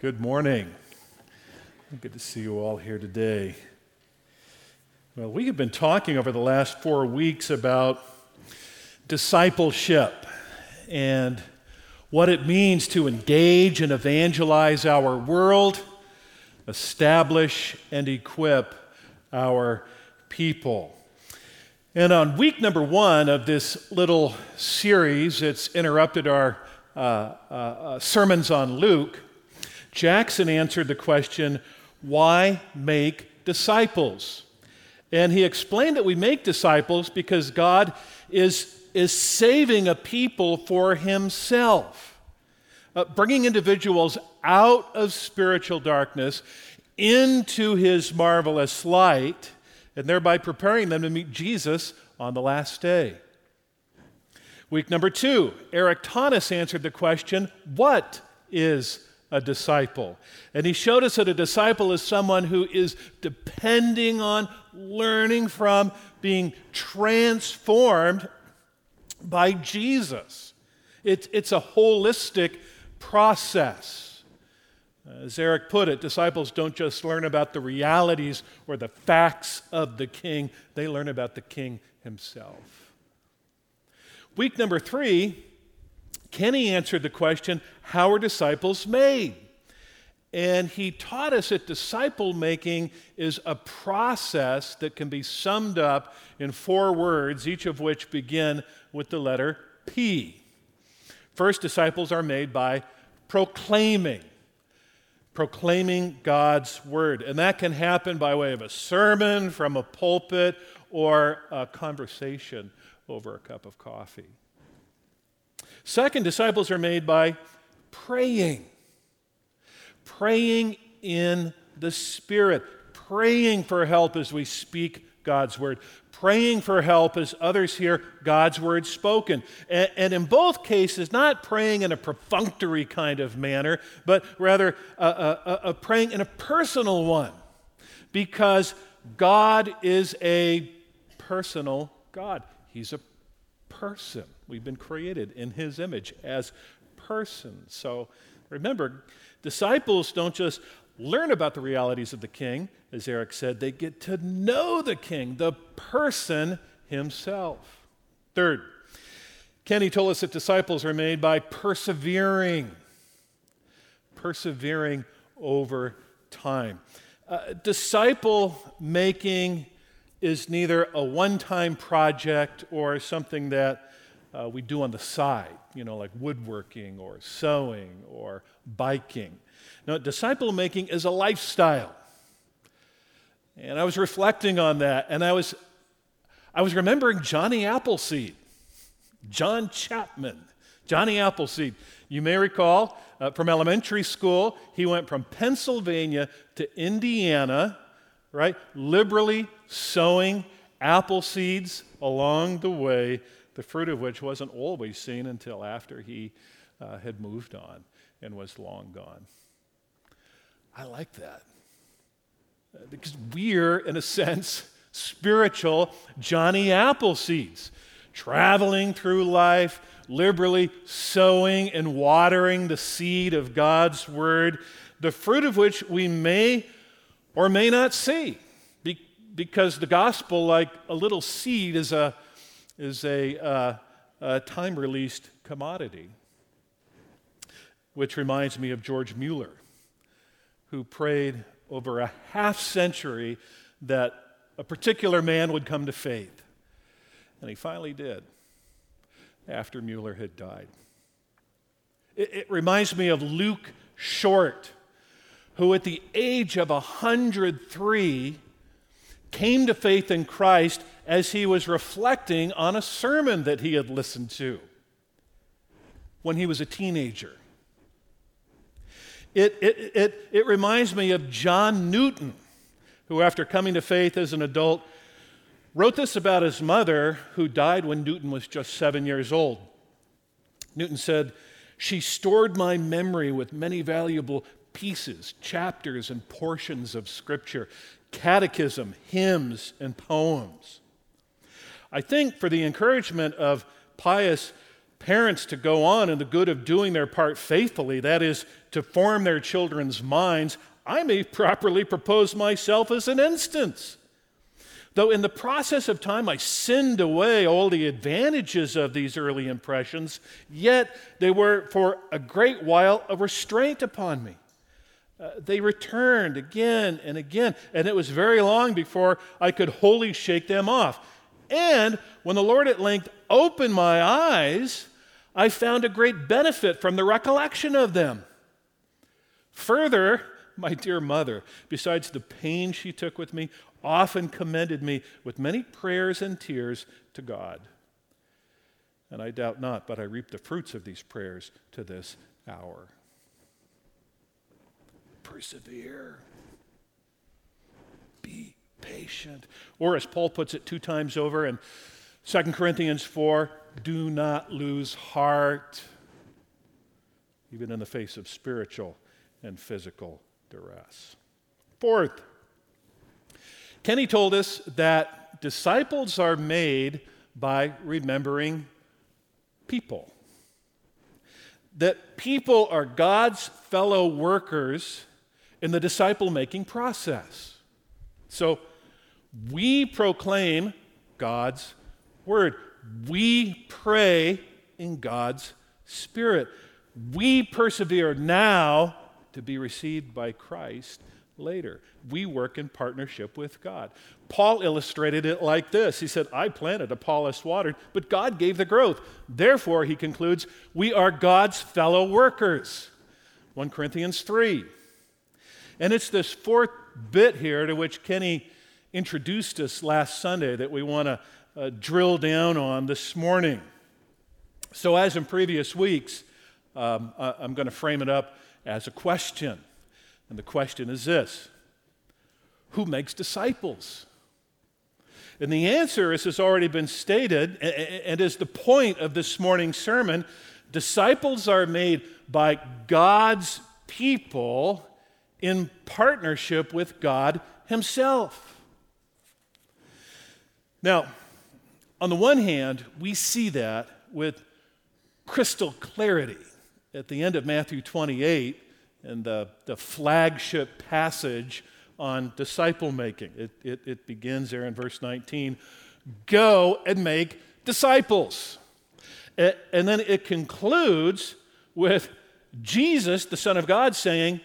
Good morning. Good to see you all here today. Well, we have been talking over the last four weeks about discipleship and what it means to engage and evangelize our world, establish and equip our people. And on week number one of this little series, it's interrupted our uh, uh, uh sermons on Luke. Jackson answered the question, Why make disciples? And he explained that we make disciples because God is, is saving a people for himself, uh, bringing individuals out of spiritual darkness into his marvelous light, and thereby preparing them to meet Jesus on the last day. Week number two, Eric Thomas answered the question What is a disciple. And he showed us that a disciple is someone who is depending on, learning from, being transformed by Jesus. It, it's a holistic process. As Eric put it, disciples don't just learn about the realities or the facts of the king, they learn about the king himself. Week number three, Kenny answered the question how are disciples made? And he taught us that disciple making is a process that can be summed up in four words, each of which begin with the letter P. First, disciples are made by proclaiming, proclaiming God's word. And that can happen by way of a sermon from a pulpit or a conversation over a cup of coffee. Second, disciples are made by praying. Praying in the Spirit, praying for help as we speak God's word, praying for help as others hear God's word spoken. And, and in both cases, not praying in a perfunctory kind of manner, but rather a, a, a praying in a personal one, because God is a personal God. He's a person. We've been created in his image as persons. So remember, disciples don't just learn about the realities of the king, as Eric said, they get to know the king, the person himself. Third, Kenny told us that disciples are made by persevering, persevering over time. Uh, disciple making is neither a one time project or something that uh, we do on the side, you know, like woodworking or sewing or biking. No, disciple making is a lifestyle. And I was reflecting on that, and I was, I was remembering Johnny Appleseed, John Chapman. Johnny Appleseed, you may recall uh, from elementary school, he went from Pennsylvania to Indiana right? Liberally sowing apple seeds along the way, the fruit of which wasn't always seen until after he uh, had moved on and was long gone. I like that. Uh, because we're, in a sense, spiritual Johnny Appleseeds, traveling through life, liberally sowing and watering the seed of God's Word, the fruit of which we may or may not see because the gospel, like a little seed, is a, is a, uh, a time released commodity. Which reminds me of George Mueller, who prayed over a half century that a particular man would come to faith. And he finally did after Mueller had died. It, it reminds me of Luke Short who at the age of 103 came to faith in Christ as he was reflecting on a sermon that he had listened to when he was a teenager. It, it, it, it reminds me of John Newton, who, after coming to faith as an adult, wrote this about his mother, who died when Newton was just seven years old. Newton said, She stored my memory with many valuable pieces, chapters, and portions of Scripture, catechism, hymns, and poems. I think for the encouragement of pious parents to go on in the good of doing their part faithfully, that is, to form their children's minds, I may properly propose myself as an instance. Though in the process of time I sinned away all the advantages of these early impressions, yet they were for a great while a restraint upon me. Uh, they returned again and again, and it was very long before I could wholly shake them off. And when the Lord at length opened my eyes, I found a great benefit from the recollection of them. Further, my dear mother, besides the pain she took with me, often commended me with many prayers and tears to God. And I doubt not, but I reap the fruits of these prayers to this hour. Persevere. Be patient. Or, as Paul puts it two times over in 2 Corinthians 4, do not lose heart, even in the face of spiritual and physical duress. Fourth, Kenny told us that disciples are made by remembering people. That people are God's fellow workers in the disciple making process. So we proclaim God's word. We pray in God's Spirit. We persevere now to be received by Christ later. We work in partnership with God. Paul illustrated it like this He said, I planted, Apollos watered, but God gave the growth. Therefore, he concludes, we are God's fellow workers. 1 Corinthians 3. And it's this fourth bit here to which Kenny introduced us last Sunday that we want to uh, drill down on this morning. So, as in previous weeks, um, I'm going to frame it up as a question. And the question is this Who makes disciples? And the answer, as has already been stated, and is the point of this morning's sermon disciples are made by God's people in partnership with God Himself. Now, on the one hand, we see that with crystal clarity at the end of Matthew 28 and the, the flagship passage on disciple making. It, it, it begins there in verse 19 Go and make disciples. And then it concludes with Jesus, the Son of God, saying,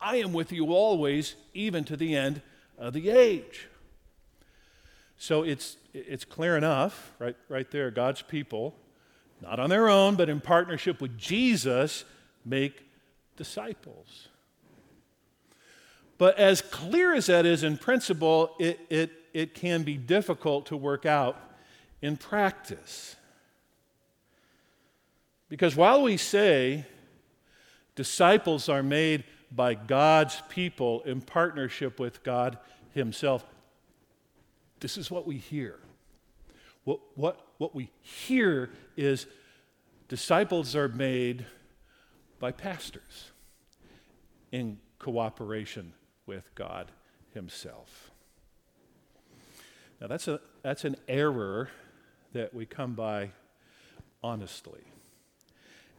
I am with you always, even to the end of the age. So it's, it's clear enough, right, right there, God's people, not on their own, but in partnership with Jesus, make disciples. But as clear as that is in principle, it, it, it can be difficult to work out in practice. Because while we say disciples are made by God's people in partnership with God Himself, this is what we hear. What, what, what we hear is disciples are made by pastors in cooperation with God Himself. Now, that's, a, that's an error that we come by honestly.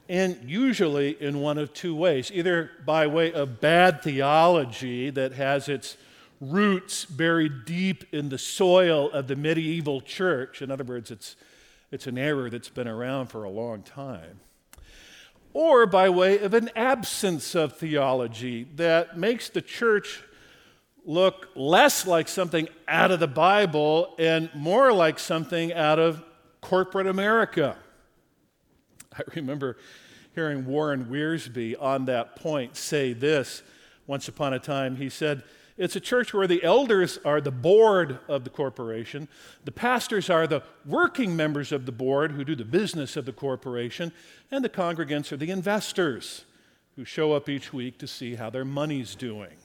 And usually in one of two ways either by way of bad theology that has its roots buried deep in the soil of the medieval church. In other words, it's, it's an error that's been around for a long time or by way of an absence of theology that makes the church look less like something out of the Bible and more like something out of corporate America. I remember hearing Warren Wiersbe on that point say this once upon a time. He said, it's a church where the elders are the board of the corporation, the pastors are the working members of the board who do the business of the corporation, and the congregants are the investors who show up each week to see how their money's doing.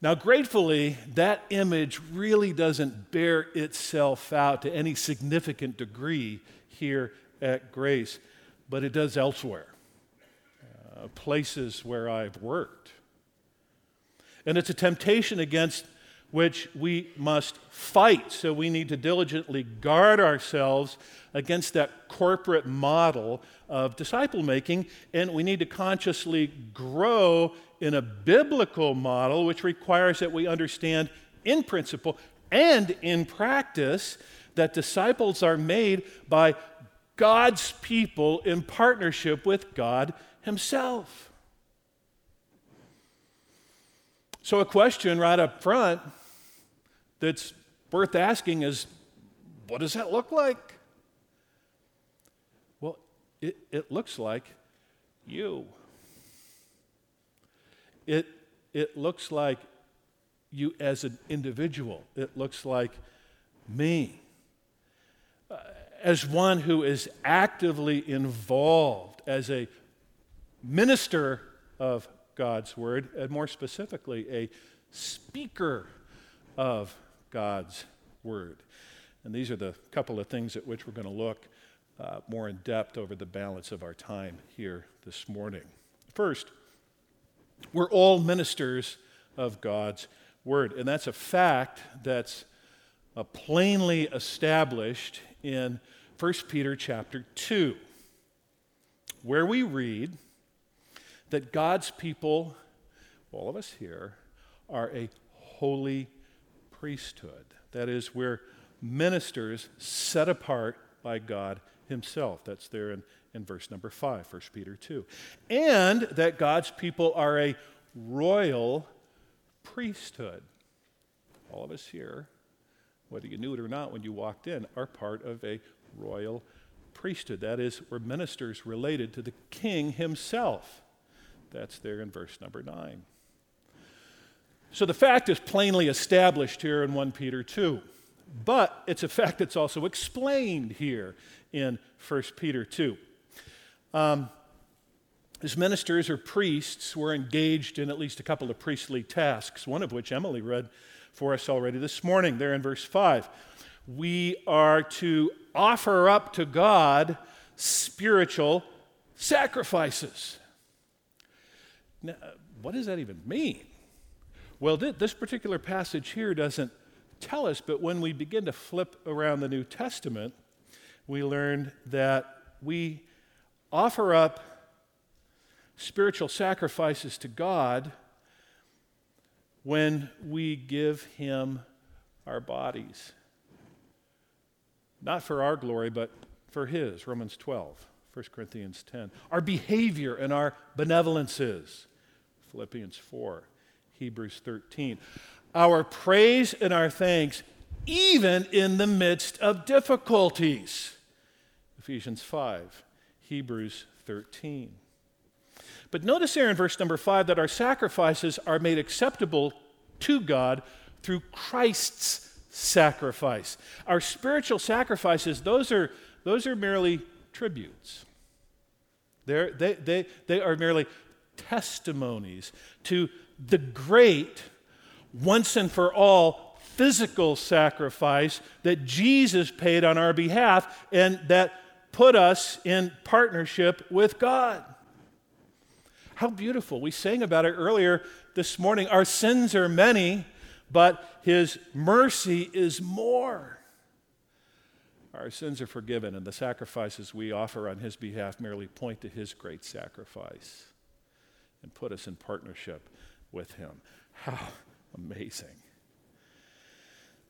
Now, gratefully, that image really doesn't bear itself out to any significant degree here at Grace, but it does elsewhere, uh, places where I've worked. And it's a temptation against which we must fight. So we need to diligently guard ourselves against that corporate model of disciple making, and we need to consciously grow in a biblical model, which requires that we understand in principle and in practice that disciples are made by God's people in partnership with God Himself. So, a question right up front that's worth asking is what does that look like? Well, it, it looks like you. It, it looks like you as an individual. It looks like me. As one who is actively involved as a minister of God's word, and more specifically, a speaker of God's word. And these are the couple of things at which we're going to look uh, more in depth over the balance of our time here this morning. First, we're all ministers of God's word, and that's a fact that's uh, plainly established in 1 Peter chapter 2, where we read that God's people, all of us here, are a holy priesthood. That is, we're ministers set apart by God Himself. That's there in, in verse number 5, 1 Peter 2. And that God's people are a royal priesthood. All of us here, whether you knew it or not when you walked in, are part of a royal priesthood. That is, we're ministers related to the king himself. That's there in verse number 9. So the fact is plainly established here in 1 Peter 2, but it's a fact that's also explained here in 1 Peter 2. Um, as ministers or priests, were engaged in at least a couple of priestly tasks, one of which Emily read for us already this morning, there in verse 5. We are to offer up to God spiritual sacrifices. Now, what does that even mean? Well, this particular passage here doesn't tell us, but when we begin to flip around the New Testament, we learn that we offer up spiritual sacrifices to God when we give Him our bodies. Not for our glory, but for His, Romans 12, 1 Corinthians 10. Our behavior and our benevolences, Philippians 4. Hebrews 13. Our praise and our thanks, even in the midst of difficulties. Ephesians 5, Hebrews 13. But notice there in verse number 5 that our sacrifices are made acceptable to God through Christ's sacrifice. Our spiritual sacrifices, those are, those are merely tributes. They're, they, they, they are merely testimonies to the great, once and for all, physical sacrifice that Jesus paid on our behalf and that put us in partnership with God. How beautiful. We sang about it earlier this morning. Our sins are many, but His mercy is more. Our sins are forgiven, and the sacrifices we offer on His behalf merely point to His great sacrifice and put us in partnership with him. How amazing.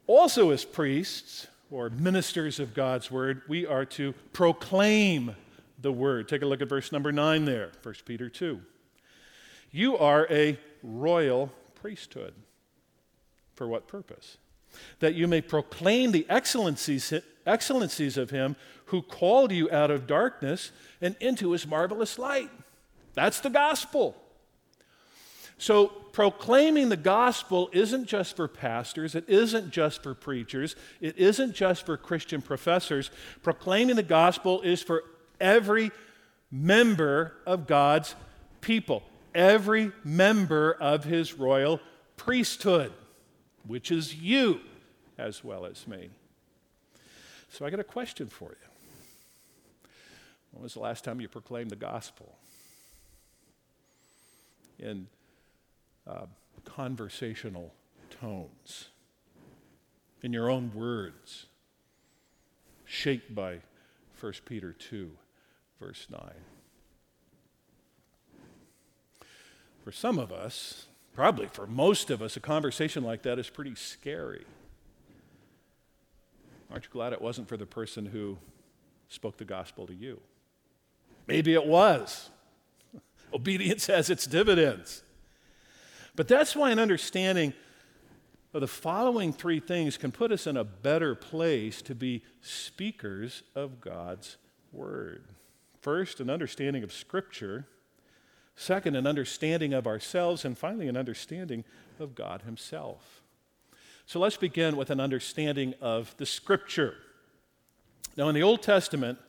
Also, as priests or ministers of God's word, we are to proclaim the word. Take a look at verse number 9 there, 1 Peter 2. You are a royal priesthood. For what purpose? That you may proclaim the excellencies, excellencies of him who called you out of darkness and into his marvelous light. That's the gospel. So, proclaiming the gospel isn't just for pastors, it isn't just for preachers, it isn't just for Christian professors. Proclaiming the gospel is for every member of God's people, every member of his royal priesthood, which is you as well as me. So, I got a question for you. When was the last time you proclaimed the gospel? In uh, conversational tones, in your own words, shaped by 1 Peter 2, verse 9. For some of us, probably for most of us, a conversation like that is pretty scary. Aren't you glad it wasn't for the person who spoke the gospel to you? Maybe it was. Obedience has its dividends. But that's why an understanding of the following three things can put us in a better place to be speakers of God's word. First, an understanding of Scripture. Second, an understanding of ourselves. And finally, an understanding of God Himself. So let's begin with an understanding of the Scripture. Now, in the Old Testament,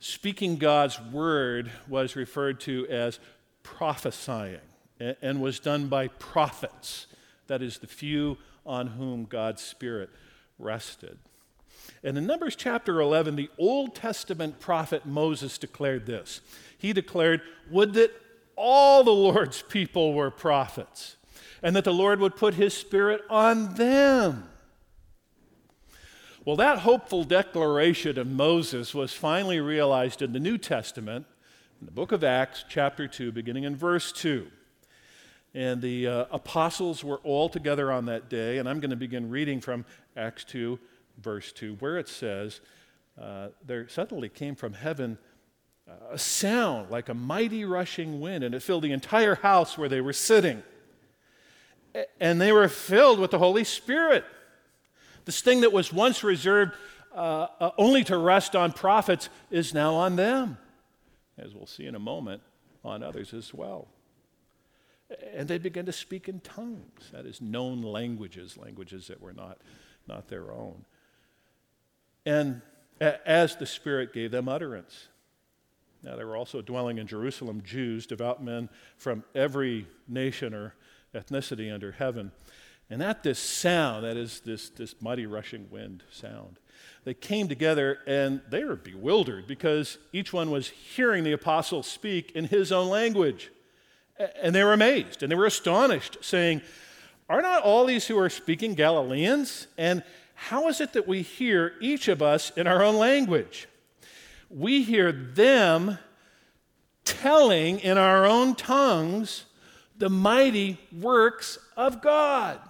speaking God's word was referred to as prophesying and was done by prophets, that is, the few on whom God's Spirit rested. And in Numbers chapter 11, the Old Testament prophet Moses declared this. He declared, Would that all the Lord's people were prophets, and that the Lord would put his Spirit on them. Well, that hopeful declaration of Moses was finally realized in the New Testament, in the book of Acts, chapter 2, beginning in verse 2. And the uh, apostles were all together on that day, and I'm going to begin reading from Acts 2, verse 2, where it says, uh, There suddenly came from heaven a sound like a mighty rushing wind, and it filled the entire house where they were sitting. And they were filled with the Holy Spirit. This thing that was once reserved uh, uh, only to rest on prophets is now on them, as we'll see in a moment, on others as well. And they began to speak in tongues, that is, known languages, languages that were not, not their own. And as the Spirit gave them utterance. Now, there were also dwelling in Jerusalem Jews, devout men from every nation or ethnicity under heaven. And at this sound, that is this, this mighty rushing wind sound, they came together and they were bewildered because each one was hearing the apostle speak in his own language. And they were amazed and they were astonished, saying, Are not all these who are speaking Galileans? And how is it that we hear each of us in our own language? We hear them telling in our own tongues the mighty works of God.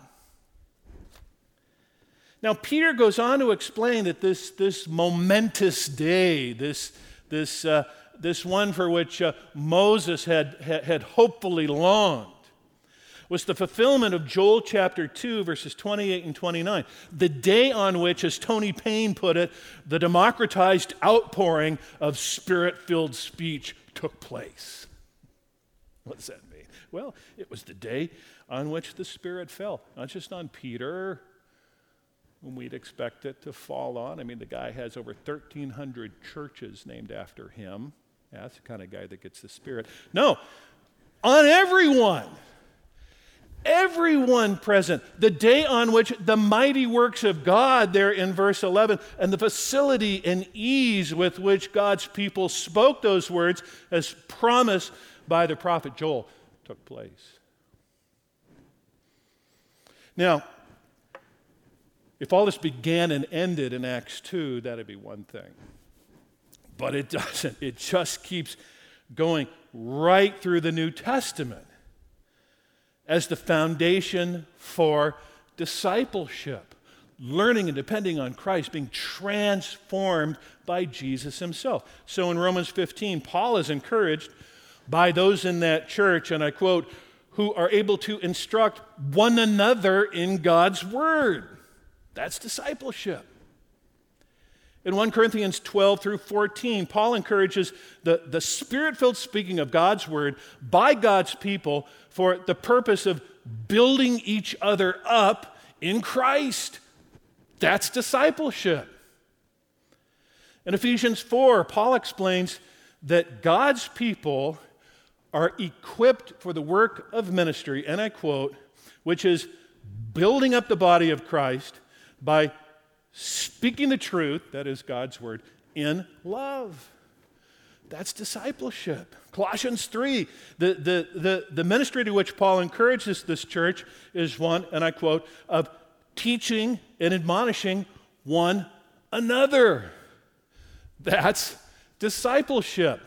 Now, Peter goes on to explain that this, this momentous day, this, this, uh, this one for which uh, Moses had, had, had hopefully longed, was the fulfillment of Joel chapter 2, verses 28 and 29. The day on which, as Tony Payne put it, the democratized outpouring of spirit filled speech took place. What does that mean? Well, it was the day on which the Spirit fell, not just on Peter whom we'd expect it to fall on. I mean, the guy has over 1,300 churches named after him. Yeah, that's the kind of guy that gets the Spirit. No, on everyone. Everyone present. The day on which the mighty works of God, there in verse 11, and the facility and ease with which God's people spoke those words, as promised by the prophet Joel, took place. Now, if all this began and ended in Acts 2, that'd be one thing. But it doesn't. It just keeps going right through the New Testament as the foundation for discipleship, learning and depending on Christ, being transformed by Jesus himself. So in Romans 15, Paul is encouraged by those in that church, and I quote, who are able to instruct one another in God's word. That's discipleship. In 1 Corinthians 12 through 14, Paul encourages the, the spirit filled speaking of God's word by God's people for the purpose of building each other up in Christ. That's discipleship. In Ephesians 4, Paul explains that God's people are equipped for the work of ministry, and I quote, which is building up the body of Christ by speaking the truth, that is God's word, in love. That's discipleship. Colossians 3, the, the, the, the ministry to which Paul encourages this church is one, and I quote, of teaching and admonishing one another. That's discipleship.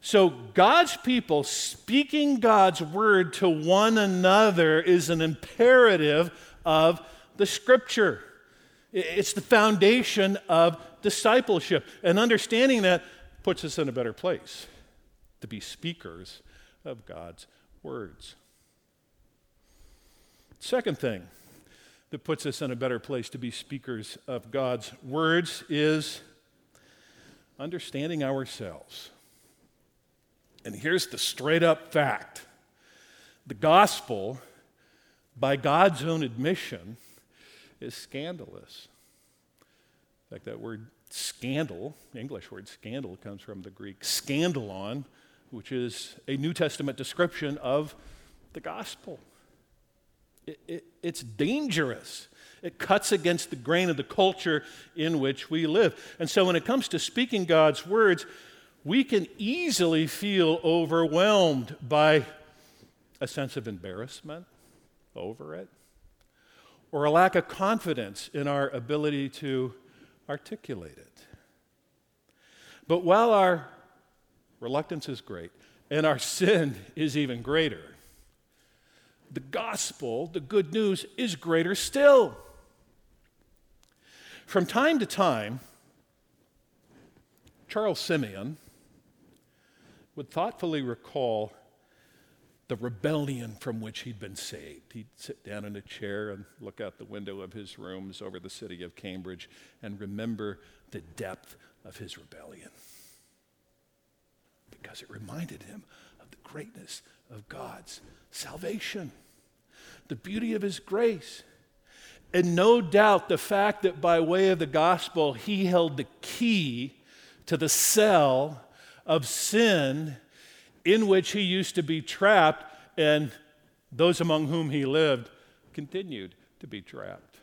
So, God's people speaking God's word to one another is an imperative of the scripture. It's the foundation of discipleship. And understanding that puts us in a better place to be speakers of God's words. Second thing that puts us in a better place to be speakers of God's words is understanding ourselves. And here's the straight up fact the gospel, by God's own admission, is scandalous. In fact, that word scandal, English word scandal, comes from the Greek scandalon, which is a New Testament description of the gospel. It, it, it's dangerous. It cuts against the grain of the culture in which we live. And so, when it comes to speaking God's words, we can easily feel overwhelmed by a sense of embarrassment over it or a lack of confidence in our ability to articulate it. But while our reluctance is great and our sin is even greater, the gospel, the good news, is greater still. From time to time, Charles Simeon would thoughtfully recall the rebellion from which he'd been saved. He'd sit down in a chair and look out the window of his rooms over the city of Cambridge and remember the depth of his rebellion. Because it reminded him of the greatness of God's salvation, the beauty of his grace. And no doubt the fact that by way of the gospel, he held the key to the cell of sin in which he used to be trapped, and those among whom he lived continued to be trapped.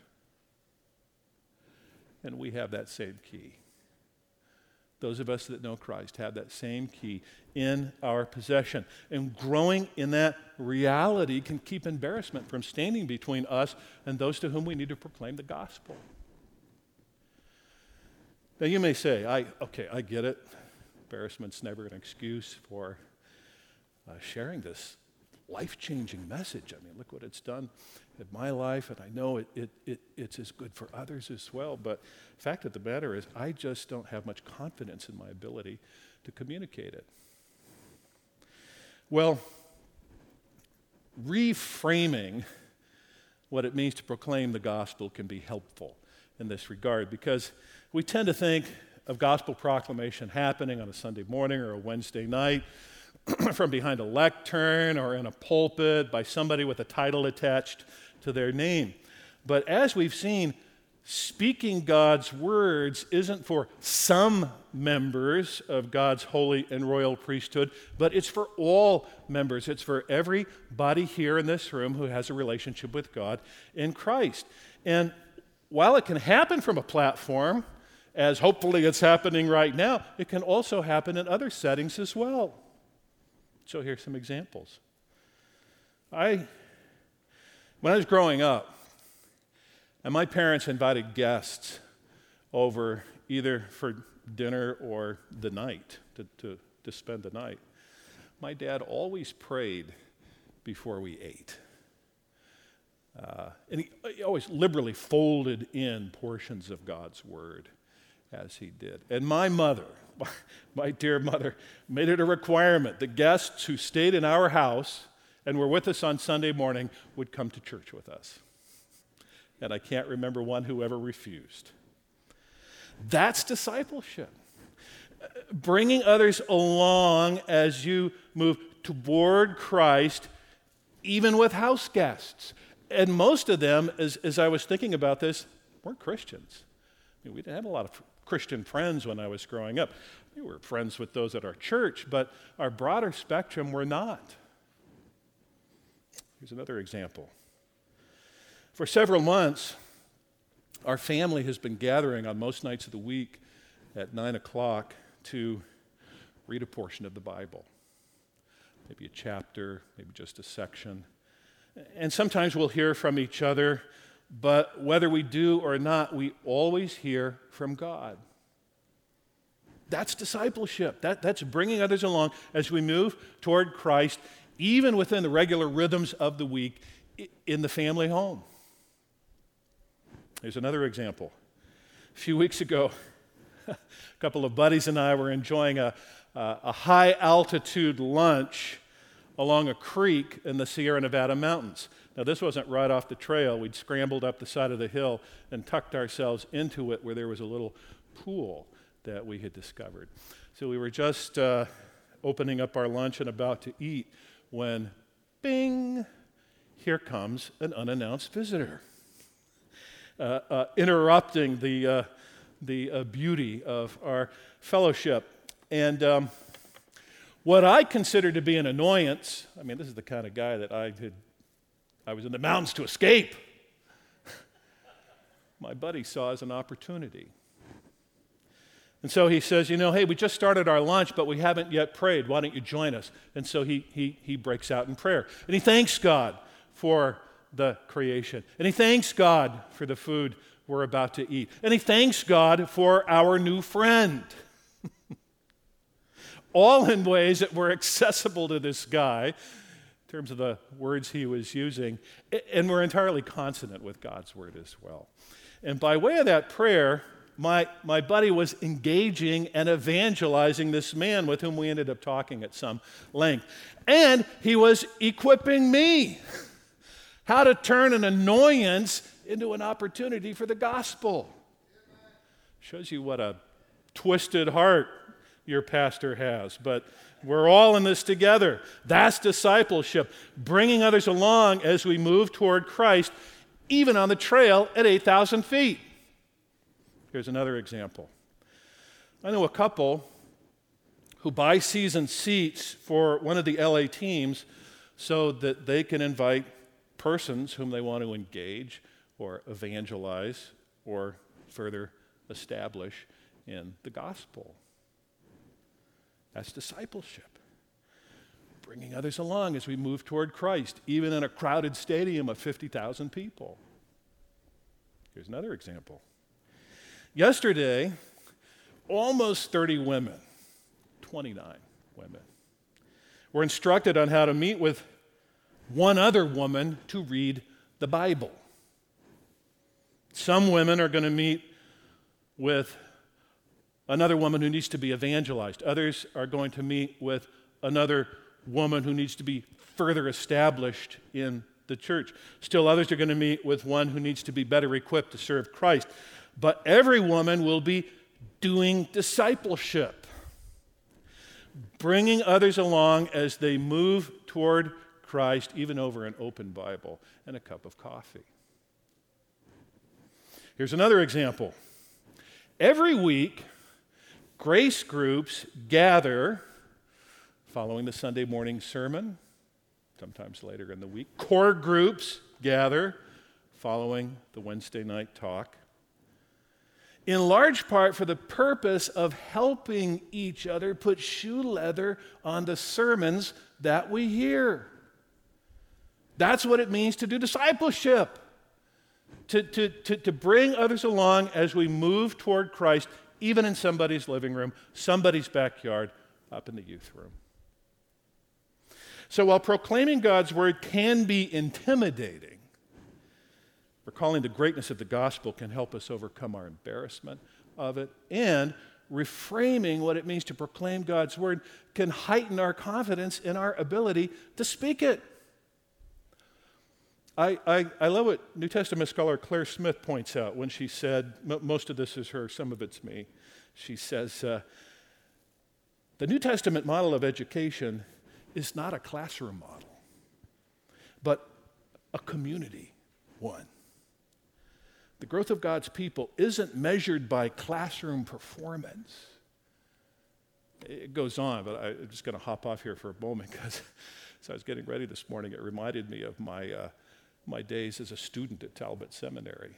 And we have that same key. Those of us that know Christ have that same key in our possession. And growing in that reality can keep embarrassment from standing between us and those to whom we need to proclaim the gospel. Now, you may say, I, okay, I get it. Embarrassment's never an excuse for uh, sharing this life changing message. I mean, look what it's done in my life, and I know it, it, it, it's as good for others as well. But the fact of the matter is, I just don't have much confidence in my ability to communicate it. Well, reframing what it means to proclaim the gospel can be helpful in this regard because we tend to think of gospel proclamation happening on a Sunday morning or a Wednesday night from behind a lectern or in a pulpit by somebody with a title attached to their name. But as we've seen, speaking God's words isn't for some members of God's holy and royal priesthood, but it's for all members. It's for everybody here in this room who has a relationship with God in Christ. And while it can happen from a platform, as hopefully it's happening right now, it can also happen in other settings as well. So here's some examples. I, when I was growing up, and my parents invited guests over either for dinner or the night to, to, to spend the night, my dad always prayed before we ate. Uh, and he, he always liberally folded in portions of God's word as he did. And my mother, my dear mother, made it a requirement that guests who stayed in our house and were with us on Sunday morning would come to church with us. And I can't remember one who ever refused. That's discipleship. Bringing others along as you move toward Christ, even with house guests. And most of them, as, as I was thinking about this, weren't Christians. I mean, we didn't have a lot of Christian friends when I was growing up. We were friends with those at our church, but our broader spectrum were not. Here's another example. For several months, our family has been gathering on most nights of the week at 9 o'clock to read a portion of the Bible, maybe a chapter, maybe just a section. And sometimes we'll hear from each other, but whether we do or not, we always hear from God. That's discipleship. That, that's bringing others along as we move toward Christ, even within the regular rhythms of the week in the family home. Here's another example. A few weeks ago, a couple of buddies and I were enjoying a, a, a high altitude lunch along a creek in the Sierra Nevada mountains. Now, this wasn't right off the trail. We'd scrambled up the side of the hill and tucked ourselves into it where there was a little pool that we had discovered. So we were just uh, opening up our lunch and about to eat when, bing, here comes an unannounced visitor, uh, uh, interrupting the, uh, the uh, beauty of our fellowship. And um, what I consider to be an annoyance, I mean, this is the kind of guy that I had, I was in the mountains to escape. My buddy saw as an opportunity. And so he says, You know, hey, we just started our lunch, but we haven't yet prayed. Why don't you join us? And so he, he, he breaks out in prayer. And he thanks God for the creation. And he thanks God for the food we're about to eat. And he thanks God for our new friend. All in ways that were accessible to this guy in terms of the words he was using, and were entirely consonant with God's word as well. And by way of that prayer, my, my buddy was engaging and evangelizing this man with whom we ended up talking at some length. And he was equipping me how to turn an annoyance into an opportunity for the gospel. Shows you what a twisted heart your pastor has. But we're all in this together. That's discipleship, bringing others along as we move toward Christ, even on the trail at 8,000 feet. Here's another example. I know a couple who buy season seats for one of the LA teams so that they can invite persons whom they want to engage or evangelize or further establish in the gospel. That's discipleship. Bringing others along as we move toward Christ, even in a crowded stadium of 50,000 people. Here's another example. Yesterday, almost 30 women, 29 women, were instructed on how to meet with one other woman to read the Bible. Some women are going to meet with another woman who needs to be evangelized. Others are going to meet with another woman who needs to be further established in the church. Still, others are going to meet with one who needs to be better equipped to serve Christ but every woman will be doing discipleship, bringing others along as they move toward Christ, even over an open Bible and a cup of coffee. Here's another example. Every week, grace groups gather following the Sunday morning sermon, sometimes later in the week. Core groups gather following the Wednesday night talk in large part for the purpose of helping each other put shoe leather on the sermons that we hear. That's what it means to do discipleship, to, to, to, to bring others along as we move toward Christ, even in somebody's living room, somebody's backyard, up in the youth room. So while proclaiming God's word can be intimidating, Recalling the greatness of the gospel can help us overcome our embarrassment of it. And reframing what it means to proclaim God's word can heighten our confidence in our ability to speak it. I, I, I love what New Testament scholar Claire Smith points out when she said, most of this is her, some of it's me. She says, uh, the New Testament model of education is not a classroom model, but a community one. The growth of God's people isn't measured by classroom performance. It goes on, but I, am just going to hop off here for a moment because as I was getting ready this morning, it reminded me of my, uh, my days as a student at Talbot Seminary.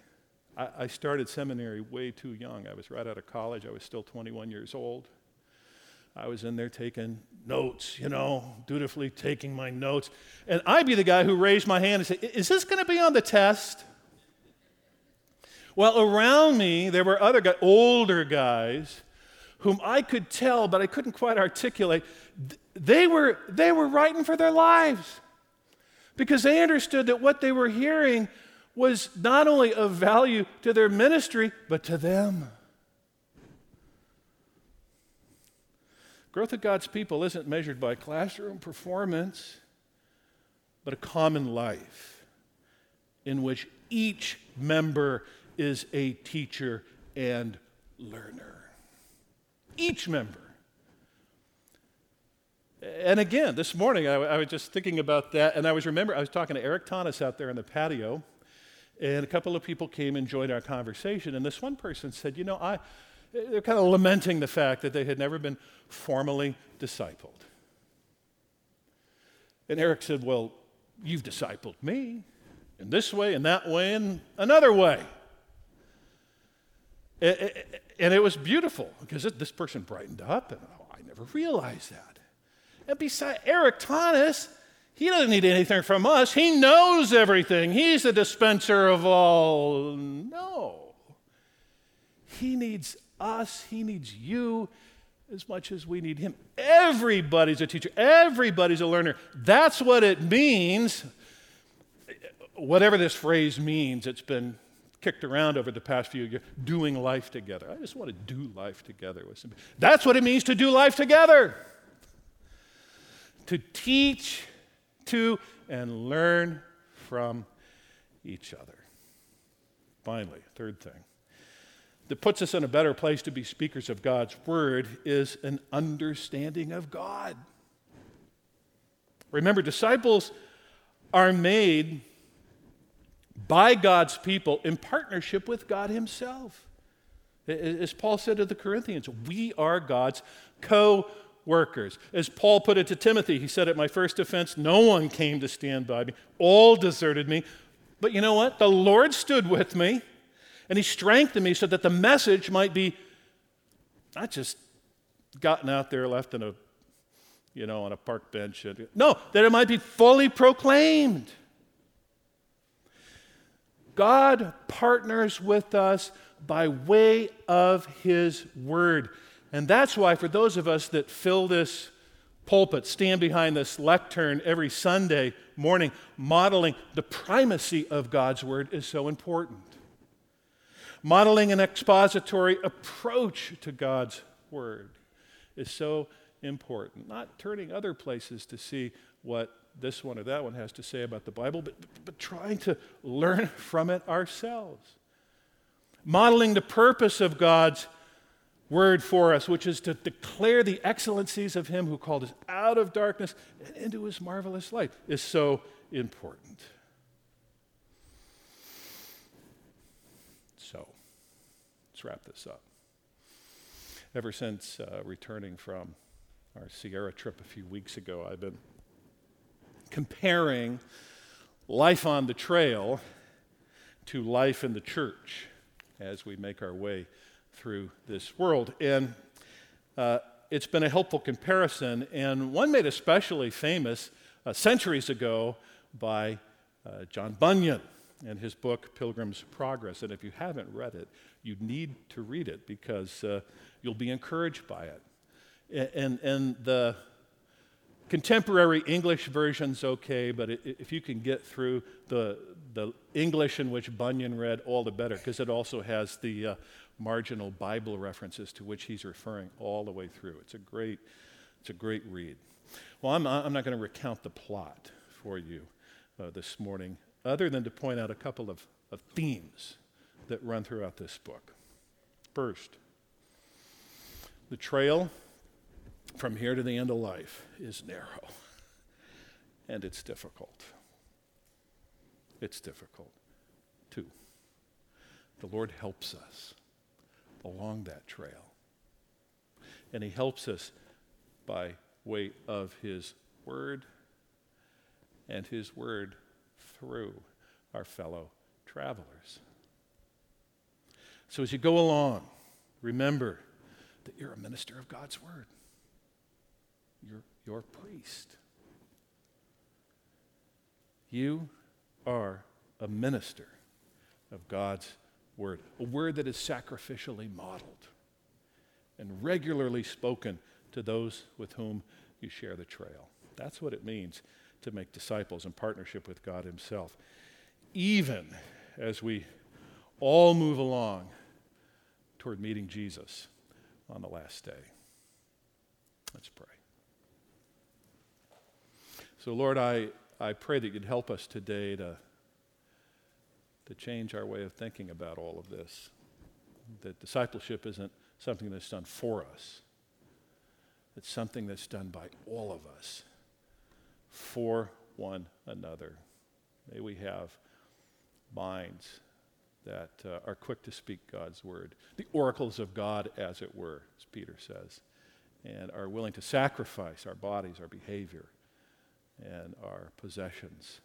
I, I started seminary way too young. I was right out of college, I was still 21 years old. I was in there taking notes, you know, dutifully taking my notes. And I'd be the guy who raised my hand and said, Is this going to be on the test? Well, around me, there were other guys, older guys, whom I could tell, but I couldn't quite articulate. They were, they were writing for their lives because they understood that what they were hearing was not only of value to their ministry, but to them. Growth of God's people isn't measured by classroom performance, but a common life in which each member is a teacher and learner. Each member. And again, this morning I, I, was just thinking about that, and I was remember I was talking to Eric Thomas out there in the patio, and a couple of people came and joined our conversation, and this one person said, "You know, I." They're kind of lamenting the fact that they had never been formally discipled. And Eric said, Well, you've discipled me in this way, in that way, and another way. And it was beautiful because this person brightened up, and oh, I never realized that. And besides, Eric Thomas, he doesn't need anything from us. He knows everything. He's the dispenser of all. No. He needs us, he needs you as much as we need him. Everybody's a teacher, everybody's a learner. That's what it means. Whatever this phrase means, it's been kicked around over the past few years, doing life together. I just want to do life together with somebody. That's what it means to do life together. To teach to and learn from each other. Finally, third thing that puts us in a better place to be speakers of God's word is an understanding of God. Remember, disciples are made by God's people in partnership with God Himself. As Paul said to the Corinthians, we are God's co workers. As Paul put it to Timothy, he said, At my first offense, no one came to stand by me, all deserted me. But you know what? The Lord stood with me, and He strengthened me so that the message might be not just gotten out there, left in a, you know, on a park bench. No, that it might be fully proclaimed. God partners with us by way of His Word. And that's why, for those of us that fill this pulpit, stand behind this lectern every Sunday morning, modeling the primacy of God's Word is so important. Modeling an expository approach to God's Word is so important. Not turning other places to see what this one or that one has to say about the Bible, but, but trying to learn from it ourselves. Modeling the purpose of God's word for us, which is to declare the excellencies of Him who called us out of darkness and into His marvelous light, is so important. So, let's wrap this up. Ever since uh, returning from our Sierra trip a few weeks ago, I've been comparing life on the trail to life in the church as we make our way through this world. And uh, it's been a helpful comparison, and one made especially famous uh, centuries ago by uh, John Bunyan and his book Pilgrim's Progress. And if you haven't read it, you need to read it because uh, you'll be encouraged by it. And, and the, Contemporary English version's okay, but if you can get through the, the English in which Bunyan read, all the better, because it also has the uh, marginal Bible references to which he's referring all the way through. It's a great, it's a great read. Well, I'm, I'm not going to recount the plot for you uh, this morning, other than to point out a couple of, of themes that run throughout this book. First, the trail from here to the end of life is narrow and it's difficult. It's difficult. Two, the Lord helps us along that trail. And He helps us by way of His Word and His Word through our fellow travelers. So as you go along, remember that you're a minister of God's Word. You're your priest. You are a minister of God's word, a word that is sacrificially modeled and regularly spoken to those with whom you share the trail. That's what it means to make disciples in partnership with God Himself. Even as we all move along toward meeting Jesus on the last day. Let's pray. So, Lord, I, I pray that you'd help us today to, to change our way of thinking about all of this. That discipleship isn't something that's done for us, it's something that's done by all of us for one another. May we have minds that uh, are quick to speak God's word, the oracles of God, as it were, as Peter says, and are willing to sacrifice our bodies, our behavior, and our possessions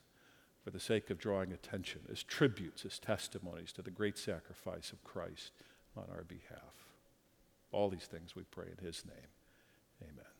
for the sake of drawing attention as tributes, as testimonies to the great sacrifice of Christ on our behalf. All these things we pray in his name. Amen.